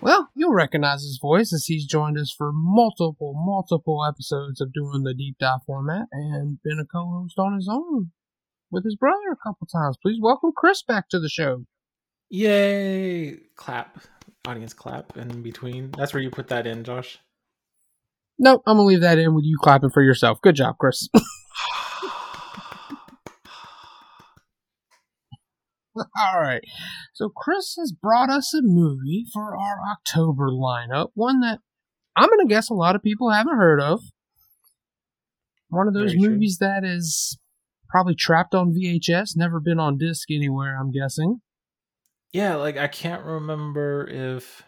well, you'll recognize his voice as he's joined us for multiple, multiple episodes of doing the deep dive format and been a co-host on his own with his brother a couple times. Please welcome Chris back to the show. Yay! Clap. Audience clap in between. That's where you put that in, Josh. Nope, I'm gonna leave that in with you clapping for yourself. Good job, Chris. All right. So Chris has brought us a movie for our October lineup, one that I'm going to guess a lot of people haven't heard of. One of those Very true. movies that is probably trapped on VHS, never been on disc anywhere, I'm guessing. Yeah, like I can't remember if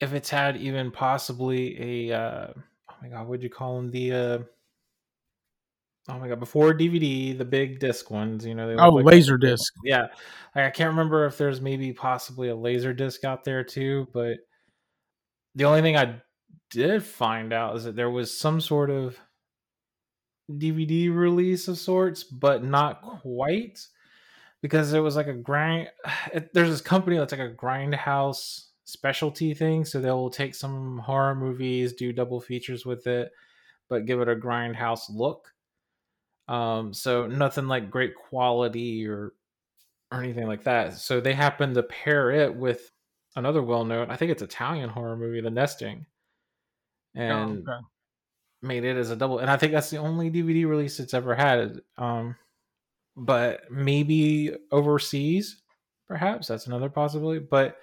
if it's had even possibly a uh oh my god, what'd you call them? The uh oh my god, before DVD, the big disc ones, you know, they Oh, like- laser disc. Yeah. Like, I can't remember if there's maybe possibly a laser disc out there too, but the only thing I did find out is that there was some sort of DVD release of sorts, but not quite because it was like a grind. It, there's this company that's like a grindhouse specialty thing, so they'll take some horror movies, do double features with it, but give it a grindhouse look. Um, so nothing like great quality or or anything like that. So they happened to pair it with another well-known, I think it's Italian horror movie, The Nesting, and Oh, okay. made it as a double. And I think that's the only DVD release it's ever had. Um, but maybe overseas, perhaps that's another possibility. But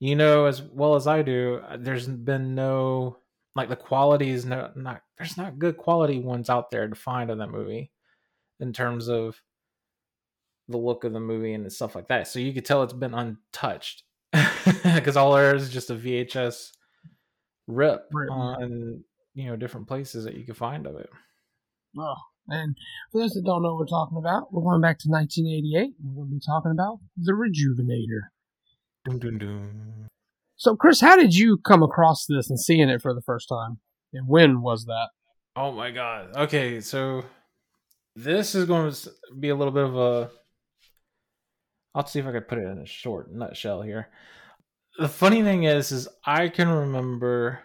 you know as well as I do, uh, there's been no like the quality is no not there's not good quality ones out there to find of that movie in terms of the look of the movie and stuff like that. So you could tell it's been untouched because all there is just a VHS rip Rip. on you know different places that you can find of it. Oh, and for those that don't know what we're talking about, we're going back to 1988. We're going to be talking about The Rejuvenator. Dun, dun, dun. So, Chris, how did you come across this and seeing it for the first time? And when was that? Oh my god. Okay, so this is going to be a little bit of a. I'll see if I can put it in a short nutshell here. The funny thing is, is I can remember,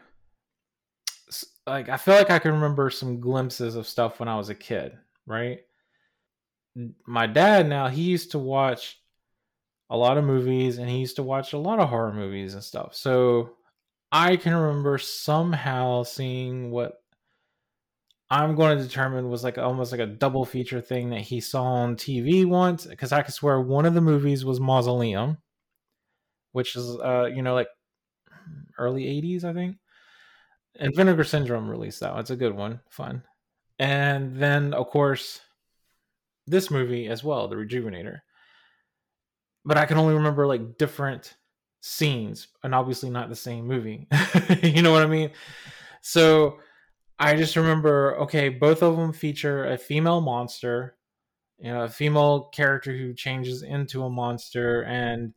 like, I feel like I can remember some glimpses of stuff when I was a kid, right? My dad now he used to watch a lot of movies and he used to watch a lot of horror movies and stuff. So I can remember somehow seeing what I'm going to determine was like almost like a double feature thing that he saw on TV once because I could swear one of the movies was Mausoleum, which is uh you know like early 80s I think. And Vinegar Syndrome released that. one. It's a good one, fun. And then of course this movie as well, The Rejuvenator. But I can only remember like different scenes and obviously not the same movie. you know what I mean? So I just remember okay, both of them feature a female monster, you know, a female character who changes into a monster and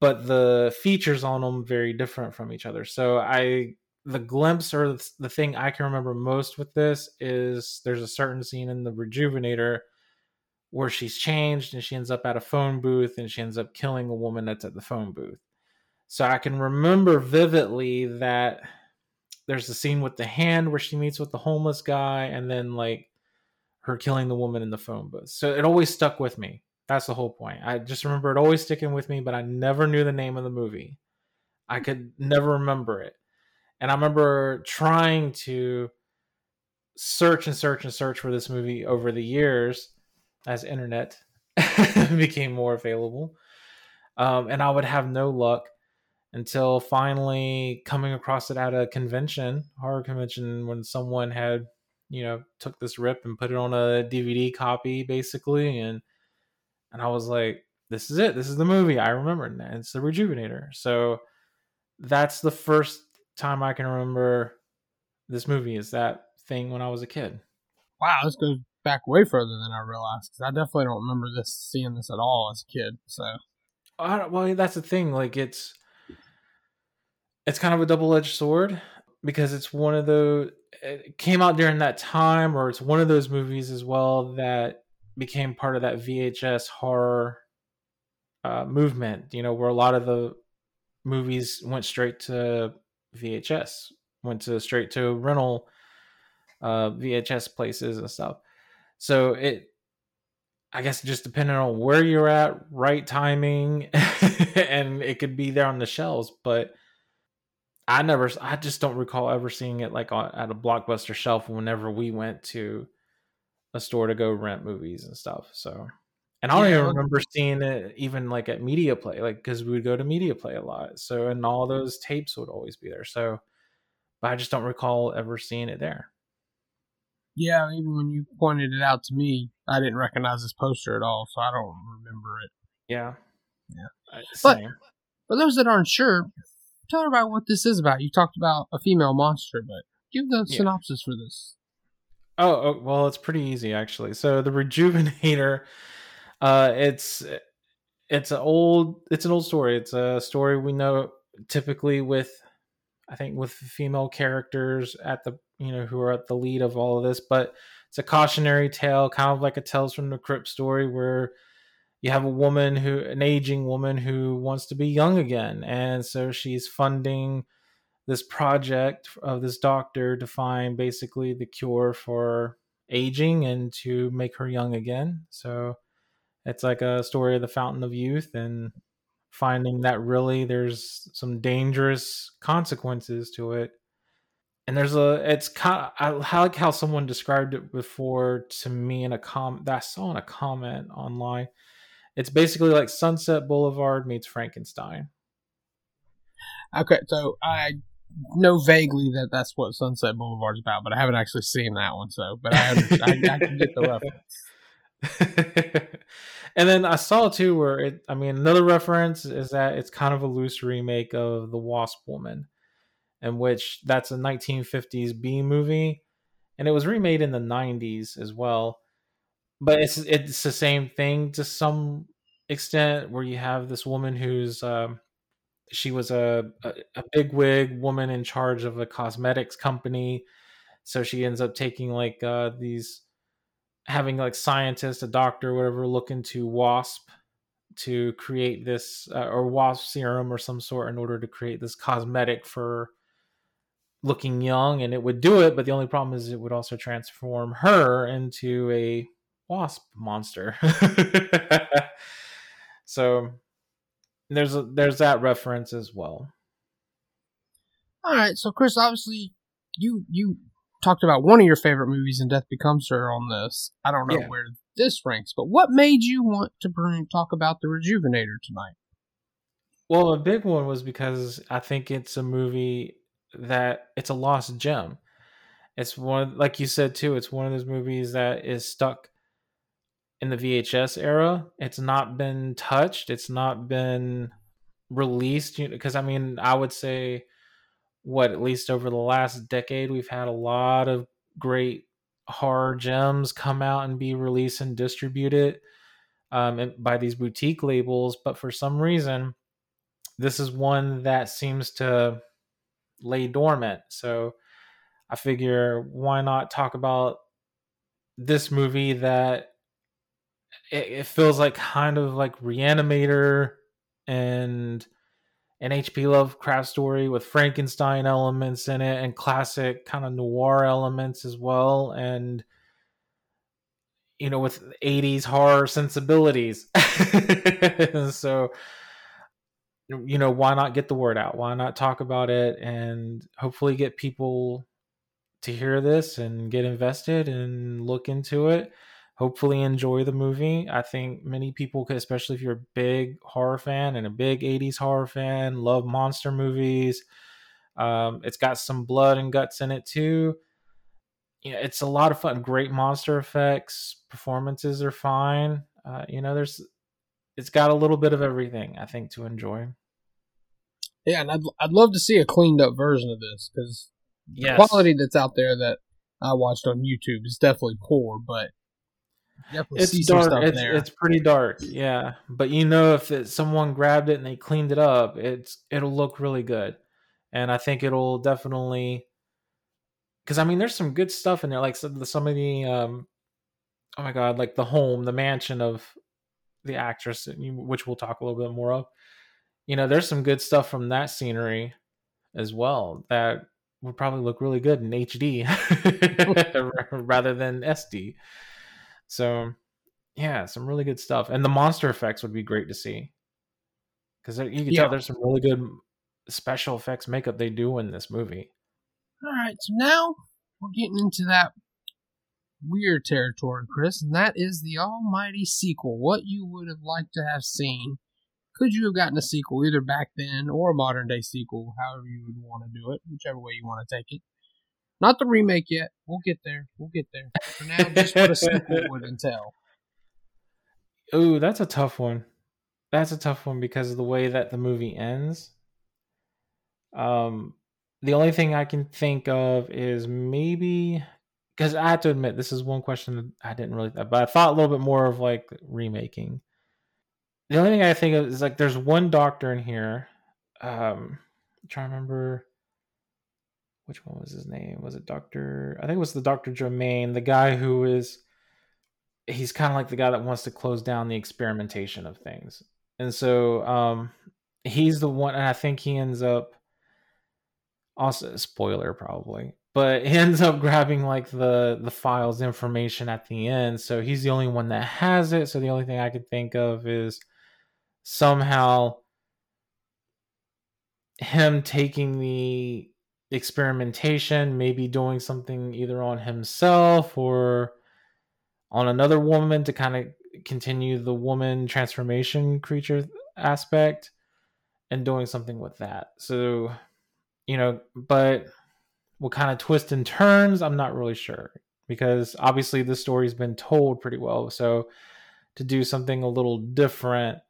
but the features on them very different from each other. So I the glimpse or the thing I can remember most with this is there's a certain scene in the Rejuvenator where she's changed and she ends up at a phone booth and she ends up killing a woman that's at the phone booth. So I can remember vividly that there's a scene with the hand where she meets with the homeless guy and then like her killing the woman in the phone booth. So it always stuck with me. That's the whole point. I just remember it always sticking with me, but I never knew the name of the movie. I could never remember it. And I remember trying to search and search and search for this movie over the years as internet became more available. Um, and I would have no luck until finally coming across it at a convention, horror convention, when someone had, you know, took this rip and put it on a DVD copy basically. And, and I was like, this is it. This is the movie. I remember it. It's the Rejuvenator. So that's the first time I can remember this movie is that thing when I was a kid. Wow, this goes back way further than I realized because I definitely don't remember this seeing this at all as a kid. So, I don't, well, that's the thing. Like it's it's kind of a double edged sword because it's one of those it came out during that time, or it's one of those movies as well that became part of that VHS horror uh, movement. You know, where a lot of the movies went straight to VHS, went to straight to rental uh, VHS places and stuff. So it, I guess, just depending on where eh you're at, right timing, and it could be there on the shelves. But I never, I just don't recall ever seeing it like on, at a blockbuster shelf whenever we went to a store to go rent movies and stuff. So, and I don't even remember seeing it even like at Media Play, like because we would go to Media Play a lot. So, and all those tapes would always be there. So, but I just don't recall ever seeing it there. Yeah, even when you pointed it out to me, I didn't recognize this poster at all, so I don't remember it. Yeah. Yeah. But- For those that aren't sure, tell her about what this is about. You talked about a female monster, but give the Yeah. synopsis for this. Oh, oh, well, it's pretty easy actually. So the Rejuvenator, uh, it's it's an old it's an old story. It's a story we know typically with, I think with female characters at the you know who are at the lead of all of this, but it's a cautionary tale, kind of like a Tales from the Crypt story where you have a woman who an aging woman who wants to be young again, and so she's funding this project of this doctor to find basically the cure for aging and to make her young again. So it's like a story of the fountain of youth and finding that really there's some dangerous consequences to it. And there's a it's kind of, I like how someone described it before to me in a com that I saw in a comment online. It's basically like Sunset Boulevard meets Frankenstein. Okay, so I know vaguely that that's what Sunset Boulevard's about, but I haven't actually seen that one. So, but I, I, I can get the reference. and then I saw too where it I mean another reference is that it's kind of a loose remake of The Wasp Woman, in which that's a 1950s B movie, and it was remade in the 90s as well. But it's it's the same thing to some extent where you have this woman who's um, she was a, a a big wig woman in charge of a cosmetics company, so she ends up taking like uh, these having like scientists, a doctor, whatever, look into wasp to create this uh, or wasp serum or some sort in order to create this cosmetic for looking young and it would do it but the only problem is it would also transform her into a wasp monster so there's a, there's that reference as well All right, so Chris, obviously, you you talked about one of your favorite movies, and Death Becomes Her on this. I don't know Yeah. where this ranks, but what made you want to bring talk about the Rejuvenator tonight? Well, a big one was because I think it's a movie that it's a lost gem. It's one, like you said too. It's one of those movies that is stuck in the VHS era. It's not been touched. It's not been released. Because I mean, I would say, what at least over the last decade, we've had a lot of great horror gems come out and be released and distributed um, by these boutique labels. But for some reason, this is one that seems to lay dormant. So I figure why not talk about this movie that it, it feels like kind of like Reanimator and an H.P. Lovecraft story with Frankenstein elements in it and classic kind of noir elements as well. And you know, with 80s horror sensibilities. so, you know, why not get the word out? Why not talk about it and hopefully get people to hear this and get invested and look into it? Hopefully, enjoy the movie. I think many people could, especially if you're a big horror fan and a big 80s horror fan, love monster movies. Um, it's got some blood and guts in it too you know, it's a lot of fun. Great monster effects. Performances are fine. Uh, you know, there's it's got a little bit of everything I think to enjoy. Yeah, and I'd I'd love to see a cleaned up version of this because Yes. the quality that's out there that I watched on YouTube is definitely poor, but definitely see it's some dark. stuff It's, there. it's pretty dark, yeah. But you know, if it, someone grabbed it and they cleaned it up, it's it'll look really good, and I think it'll definitely. Because I mean, there's some good stuff in there, like some, some of the, um, oh my god, like the home, the mansion of the actress, which we'll talk a little bit more of. You know, there's some good stuff from that scenery as well that would probably look really good in HD rather than SD. So, yeah, some really good stuff, and the monster effects would be great to see because you can Yeah. tell there's some really good special effects makeup they do in this movie. All right, so now we're getting into that weird territory, Chris, and that is the almighty sequel. What you would have liked to have seen. Could you have gotten a sequel either back then or a modern day sequel, however you would want to do it, whichever way you want to take it? Not the remake yet. We'll get there. We'll get there. For now, just what a sequel would entail. Ooh, that's a tough one. That's a tough one because of the way that the movie ends. Um, the only thing I can think of is maybe because I have to admit this is one question that I didn't really, but I thought a little bit more of like remaking. The only thing I think of is like there's one doctor in here. Um, I'm trying to remember which one was his name. Was it Doctor? I think it was the Doctor Germain, the guy who is he's kind of like the guy that wants to close down the experimentation of things. And so um he's the one and I think he ends up also spoiler probably, but he ends up grabbing like the the files information at the end. So he's the only one that has it. So the only thing I could think of is somehow him taking the experimentation, maybe doing something either on himself or on another woman to kind of continue the woman transformation creature aspect and doing something with that. So, you know, but what kind of twist and turns, I'm not really sure because obviously the story's been told pretty well. So to do something a little different,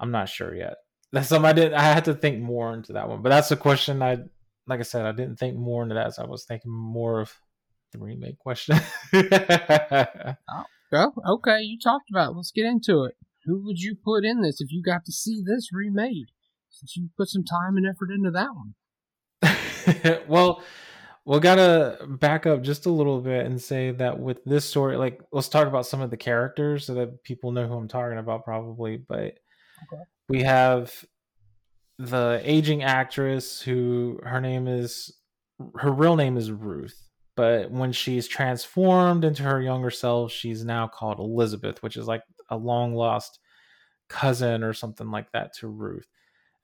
I'm not sure yet. That's something I did. I had to think more into that one, but that's a question I, like I said, I didn't think more into that. So I was thinking more of the remake question. oh, okay, you talked about it. Let's get into it. Who would you put in this if you got to see this remade? Since you put some time and effort into that one. well, we gotta back up just a little bit and say that with this story, like let's talk about some of the characters so that people know who I'm talking about, probably. But Okay. we have the aging actress who her name is her real name is Ruth, but when she's transformed into her younger self, she's now called Elizabeth, which is like a long lost cousin or something like that to Ruth,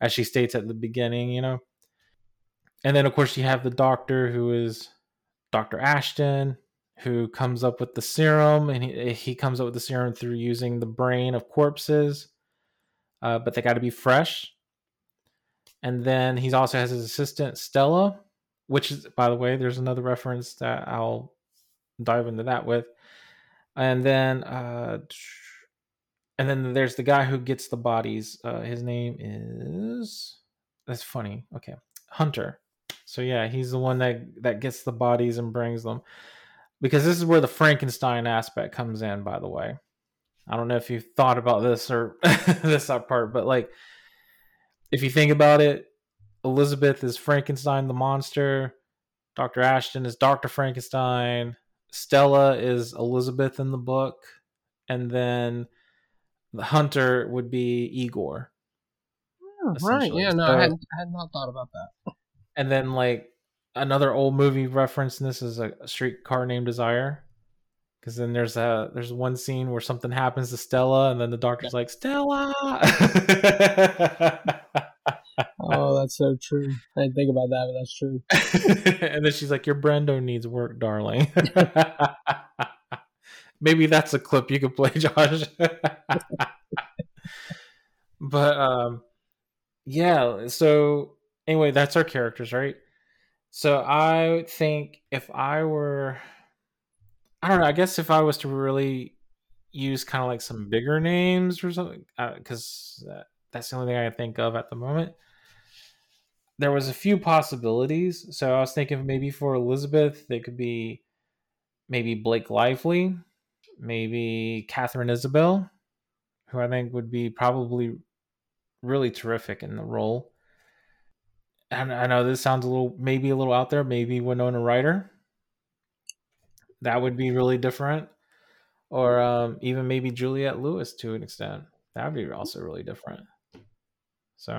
as she states at the beginning, you know. And then, of course, you have the doctor who is Dr. Ashton, who comes up with the serum, and he, he comes up with the serum through using the brain of corpses, uh, but they got to be fresh. And then he also has his assistant, Stella, which is, by the way, there's another reference that I'll dive into that with. And then, uh, and then there's the guy who gets the bodies. Uh, his name is. That's funny. Okay, Hunter. So yeah, he's the one that that gets the bodies and brings them. Because this is where the Frankenstein aspect comes in. By the way, I don't know if you thought about this or this part, but like, if you think about it, Elizabeth is Frankenstein the monster. Dr. Ashton is Dr. Frankenstein. Stella is Elizabeth in the book. And then the hunter would be Igor. Oh, right. Yeah, no, So- I, had, I had not thought about that. And then like another old movie reference in this is a, a streetcar named Desire. Because then there's a there's one scene where something happens to Stella, and then the doctor's like Stella. Oh, that's so true. I didn't think about that, but that's true. and then she's like, "Your Brando needs work, darling." Maybe that's a clip you could play, Josh. but um, yeah. So anyway, that's our characters, right? So I think if I were, I don't know. I guess if I was to really use kind of like some bigger names or something because uh, that's the only thing I can think of at the moment. There was a few possibilities, so I was thinking maybe for Elizabeth they could be maybe Blake Lively, maybe Katherine Isabelle, who I think would be probably really terrific in the role. And I know this sounds a little maybe a little out there, maybe Winona Ryder. That would be really different. Or um, even maybe Juliette Lewis to an extent. That would be also really different. So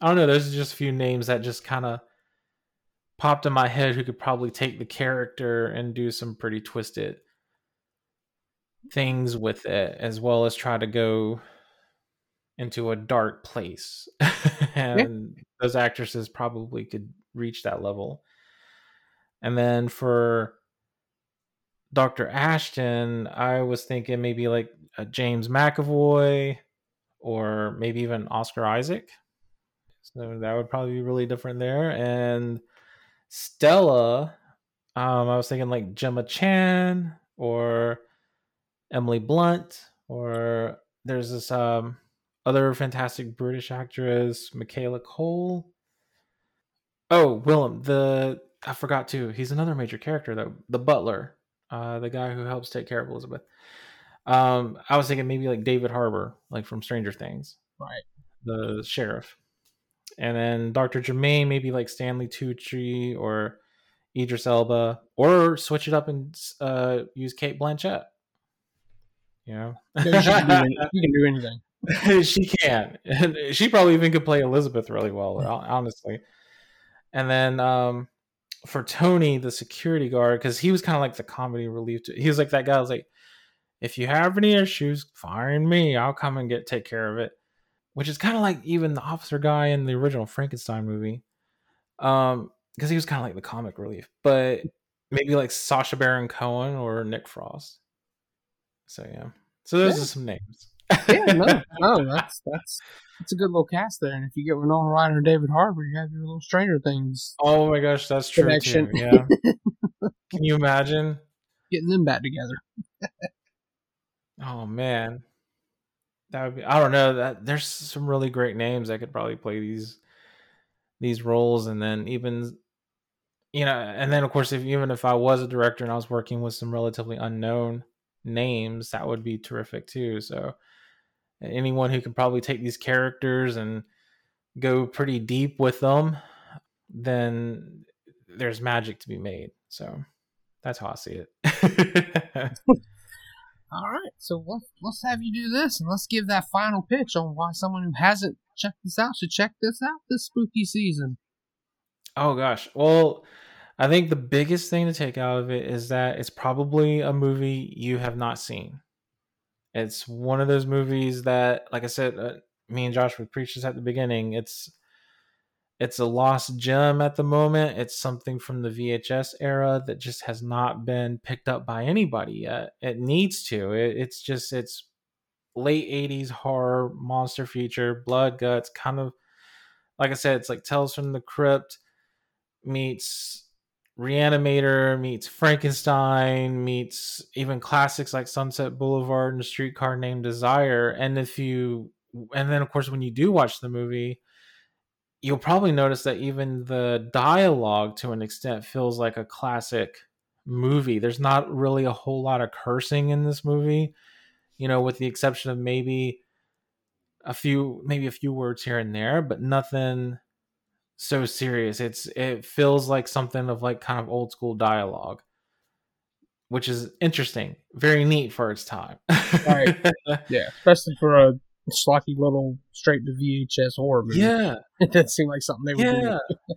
I don't know. There's just a few names that just kind of popped in my head who could probably take the character and do some pretty twisted things with it, as well as try to go into a dark place. and yeah. those actresses probably could reach that level. And then for Dr. Ashton, I was thinking maybe like a James McAvoy or maybe even Oscar Isaac. So that would probably be really different there. And Stella, um, I was thinking like Gemma Chan or Emily Blunt, or there's this um, other fantastic British actress, Michaela Coel. Oh, Willem, the I forgot too. He's another major character though, the butler, uh, the guy who helps take care of Elizabeth. Um, I was thinking maybe like David Harbour, like from Stranger Things, right? The sheriff, and then Doctor Jermaine, maybe like Stanley Tucci or Idris Elba, or switch it up and uh, use Cate Blanchett. You know, you, can do, you can do anything. she can, and she probably even could play Elizabeth really well, honestly. And then um, for Tony, the security guard, because he was kind of like the comedy relief. To, he was like that guy. was like, if you have any issues, find me. I'll come and get take care of it. Which is kind of like even the officer guy in the original Frankenstein movie, um, because he was kind of like the comic relief. But maybe like Sacha Baron Cohen or Nick Frost. So yeah. So those yeah. are some names. Yeah, no, no, that's that's that's a good little cast there. And if you get Winona Ryder and David Harbour, you have your little Stranger Things. Oh my gosh, that's true connection. too. Yeah. Can you imagine getting them back together? oh man, that would be. I don't know. That there's some really great names that could probably play these these roles, and then even you know, and then of course, if even if I was a director and I was working with some relatively unknown names, that would be terrific too. So anyone who can probably take these characters and go pretty deep with them, then there's magic to be made. So that's how I see it. All right, so let's let's have you do this, and let's give that final pitch on why someone who hasn't checked this out should check this out this spooky season. Oh gosh, well, I think the biggest thing to take out of it is that it's probably a movie you have not seen. It's one of those movies that, like I said, uh, me and Josh would preach this at the beginning. It's it's a lost gem at the moment. It's something from the VHS era that just has not been picked up by anybody yet. It needs to. It, it's just it's late 80s horror monster feature, blood guts, kind of like I said, it's like Tales from the Crypt meets Reanimator meets Frankenstein meets even classics like Sunset Boulevard and Streetcar Named Desire. And if you, and then of course, when you do watch the movie, you'll probably notice that even the dialogue to an extent feels like a classic movie. There's not really a whole lot of cursing in this movie, you know, with the exception of maybe a few, maybe a few words here and there, but nothing so serious. It's it feels like something of like kind of old school dialogue, which is interesting, very neat for its time. right. Yeah, especially for a schlocky little straight to VHS horror movie. Yeah, it did seem like something they would yeah. do.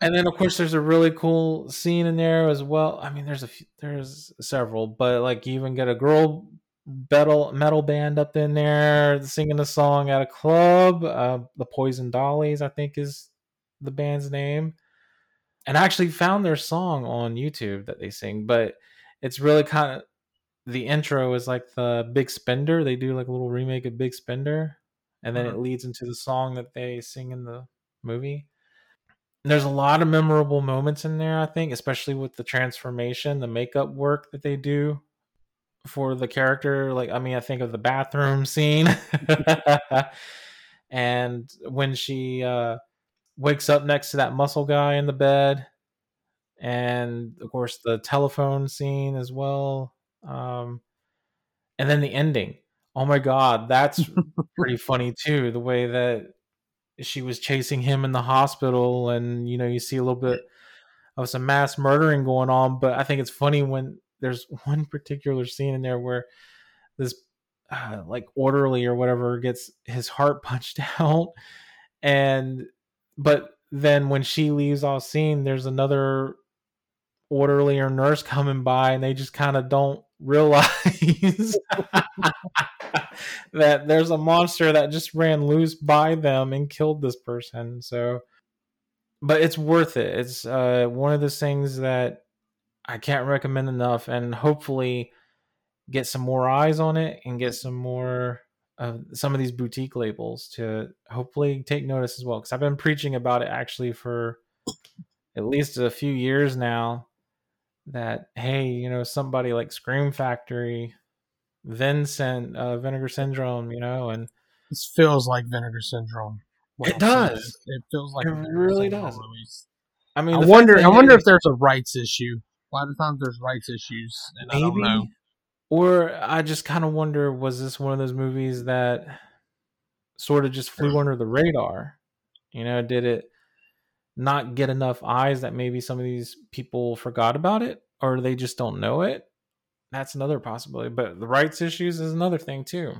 and then of course there's a really cool scene in there as well. I mean, there's a few, there's several, but like you even get a girl metal metal band up in there singing a song at a club. Uh, the Poison Dollies, I think, is the band's name, and I actually found their song on YouTube that they sing. But it's really kind of the intro is like the Big Spender. They do like a little remake of Big Spender, and then it leads into the song that they sing in the movie. And there's a lot of memorable moments in there, I think, especially with the transformation, the makeup work that they do for the character. Like, I mean, I think of the bathroom scene, and when she uh, wakes up next to that muscle guy in the bed, and of course the telephone scene as well. Um, and then the ending. Oh my god, that's pretty funny too. The way that she was chasing him in the hospital, and you know, you see a little bit of some mass murdering going on. But I think it's funny when there's one particular scene in there where this uh, like orderly or whatever gets his heart punched out, and but then when she leaves off scene, there's another orderly or nurse coming by, and they just kind of don't realize that there's a monster that just ran loose by them and killed this person. So, but it's worth it. It's uh, one of those things that I can't recommend enough, and hopefully get some more eyes on it and get some more some of these boutique labels to hopefully take notice as well. Because I've been preaching about it actually for at least a few years now. That hey, you know, somebody like Scream Factory Vincent, uh, Vinegar Syndrome, you know, and This feels like Vinegar Syndrome. It does. It feels like It really does. release. I mean, I wonder. I wonder if there's a rights issue. A lot of times there's rights issues, and I don't maybe, know. Or I just kind of wonder, was this one of those movies that sort of just flew under the radar? You know, did it not get enough eyes that maybe some of these people forgot about it, or they just don't know it? That's another possibility. But the rights issues is another thing too.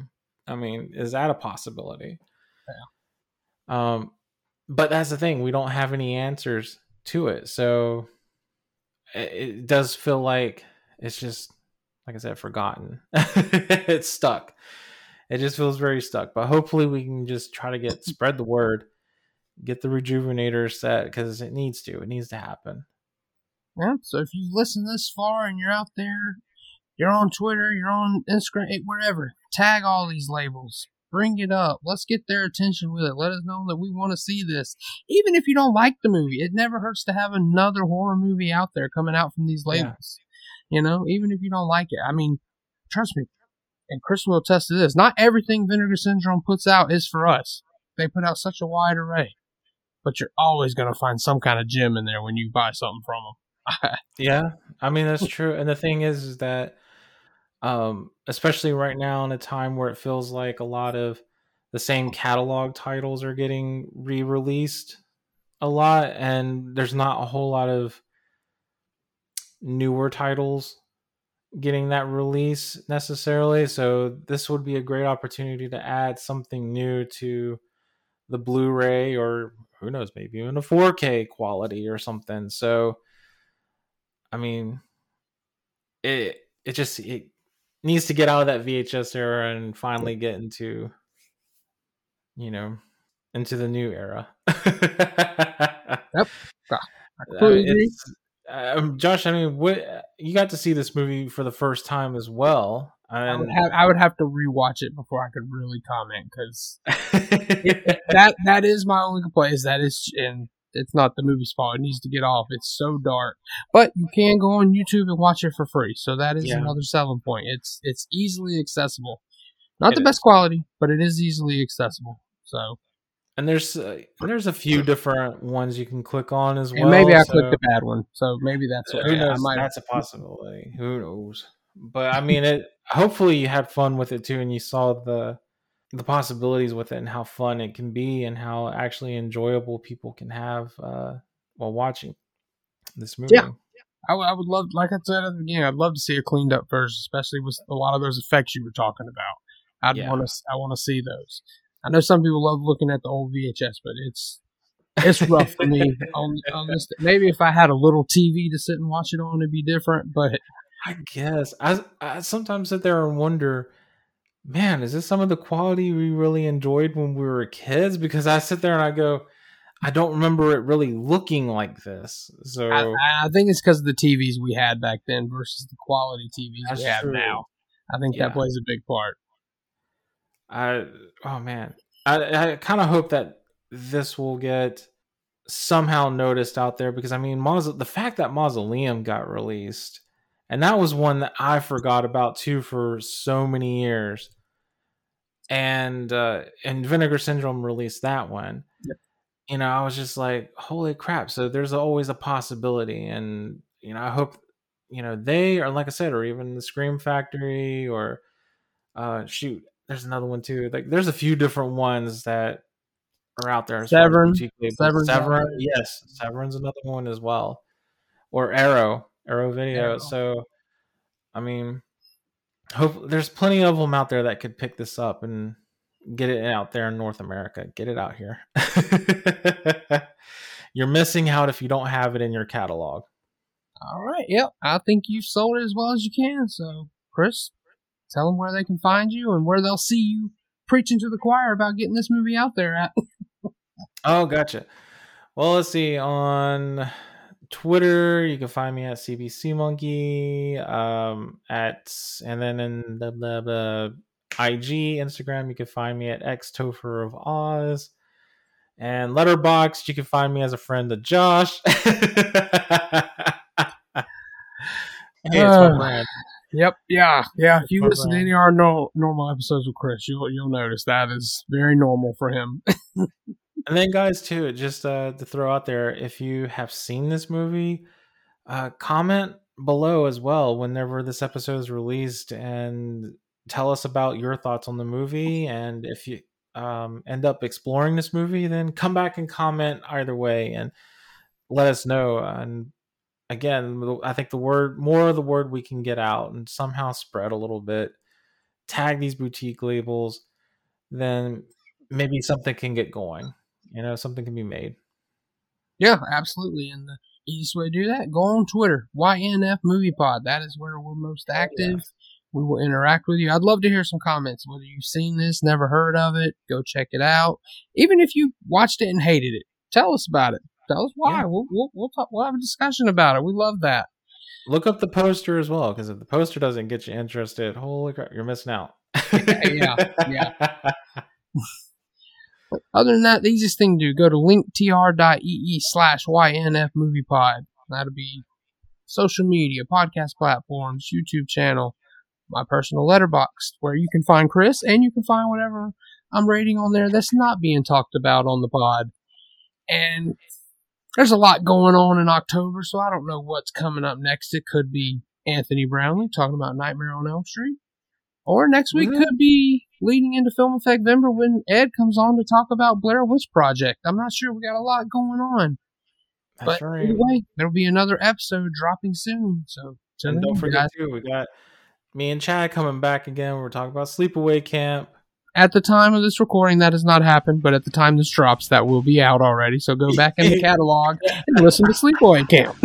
I mean, is that a possibility? Yeah. Um, but that's the thing. We don't have any answers to it, so it, it does feel like it's just like I said, forgotten. it's stuck. It just feels very stuck. But hopefully, we can just try to get spread the word, get the rejuvenator set because it needs to. It needs to happen. Yeah. So if you've listened this far and you're out there, you're on Twitter, you're on Instagram, eh, wherever, tag all these labels. Bring it up. Let's get their attention with it. Let us know that we want to see this. Even if you don't like the movie, it never hurts to have another horror movie out there coming out from these Yeah. You know, even if you don't like it. I mean, trust me, and Chris will attest to this. Not everything Vinegar Syndrome puts out is for us. They put out such a wide array. But you're always going to find some kind of gem in there when you buy something from them. Yeah, I mean that's true. And the thing is, is that, um, especially right now in a time where it feels like a lot of the same catalog titles are getting re-released a lot, and there's not a whole lot of newer titles getting that release necessarily. So this would be a great opportunity to add something new to the Blu-ray or who knows, maybe even a 4K quality or something. So I mean, it it just it needs to get out of that VHS era and finally get into you know into the new era. Yep. I completely agree. it's- um, Josh, I mean, what you got to see this movie for the first time as well, I would have I would have to rewatch it before I could really comment because that that is my only complaint is that it's and it's not the movie's fault. It needs to get off. It's so dark, but you can go on YouTube and watch it for free. So that is Yeah. another selling point. It's it's easily accessible. Not It the is. best quality, but it is easily accessible. So and there's uh, there's a few different ones you can click on as well. and maybe I so- clicked a bad one. So maybe that's what who yeah, I knows? might. That's a possibility. Who knows? But I mean, it. Hopefully, you had fun with it too, and you saw the the possibilities with it, and how fun it can be, and how actually enjoyable people can have uh, while watching this movie. Yeah. I, would- I would love, like I said at the beginning, I'd love to see a cleaned up version, especially with a lot of those effects you were talking about. I'd Yeah. want to, I want to see those. I know some people love looking at the old VHS, but it's it's rough for me. On, on this, maybe if I had a little TV to sit and watch it on, it'd be different. But I guess I, I sometimes sit there and wonder, man, is this some of the quality we really enjoyed when we were kids? Because I sit there and I go, I don't remember it really looking like this. So I, I think it's because of the TVs we had back then versus the quality TVs That's we have true. now. I think Yeah. that plays a big part. I oh man, I I kind of hope that this will get somehow noticed out there because I mean, Maus- the fact that Mausoleum got released and that was one that I forgot about too for so many years. And uh, and Vinegar Syndrome released that one. Yep. You know, I was just like, holy crap! So there's always a possibility, and you know, I hope you know they or like I said, or even the Scream Factory, or uh, shoot, there's another one too. Like there's a few different ones that are out there. as far as Severin. Severin's Severin, yes, Severin's another one as well, or Arrow, Arrow Video. Arrow. So, I mean, hope there's plenty of them out there that could pick this up and get it out there in North America. Get it out here. You're missing out if you don't have it in your catalog. All right. Yep. I think you've sold it as well as you can. So, Chris, tell them where they can find you and where they'll see you preaching to the choir about getting this movie out there at. Oh, gotcha. Well, let's see. On Twitter, you can find me at CBC Monkey. Um, at and then in the, the, the IG, Instagram, you can find me at X Topher of Oz. And Letterboxd, you can find me as a friend of Josh. Hey, it's my brand. Yep. Yeah. Yeah. If you Program. listen to any of our no, normal episodes with Chris, you'll you'll notice that is very normal for him. And then, guys, too, just uh, to throw out there, if you have seen this movie, uh, comment below as well whenever this episode is released and tell us about your thoughts on the movie. And if you um, end up exploring this movie, then come back and comment either way and let us know. And again, I think the word more of the word we can get out and somehow spread a little bit, tag these boutique labels, then maybe something can get going. You know, something can be made. yeah, absolutely. And the easiest way to do that, go on Twitter, YNF Movie Pod. That is where we're most oh, active. We will interact with you. I'd love to hear some comments. Whether you've seen this, never heard of it, go check it out. Even if you watched it and hated it, tell us about it. Tell us why. Yeah. We'll we'll we'll, talk, we'll have a discussion about it. We love that. Look up the poster as well, because if the poster doesn't get you interested, holy crap, you're missing out. Yeah, yeah. But other than that, the easiest thing to do, go to linktr.ee slash YNF movie pod. That'll be social media, podcast platforms, YouTube channel, my personal Letterboxd, where you can find Chris and you can find whatever I'm rating on there that's not being talked about on the pod. And there's a lot going on in October, so I don't know what's coming up next. It could be Anthony Brownlee talking about Nightmare on Elm Street. Or next week Mhm. could be leading into Film Effect Vember when Ed comes on to talk about Blair Witch Project. I'm not sure. We got a lot going on. That's but right. anyway, there'll be another episode dropping soon. So, And then, don't forget guys- too, we got me and Chad coming back again. We're talking about sleepaway camp. At the time of this recording, that has not happened, but at the time this drops, that will be out already. So go back in the catalog and listen to Sleepaway Camp.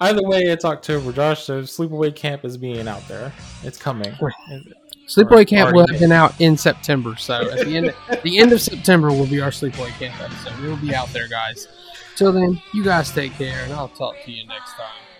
Either way, it's October, Josh. So sleepaway camp is being out there. It's coming. Right. It- Sleepaway Camp will have been out in September. So at the end, the end of September will be our Sleepaway Camp episode. It will be out there, guys. Till then, you guys take care, and I'll talk to you next time.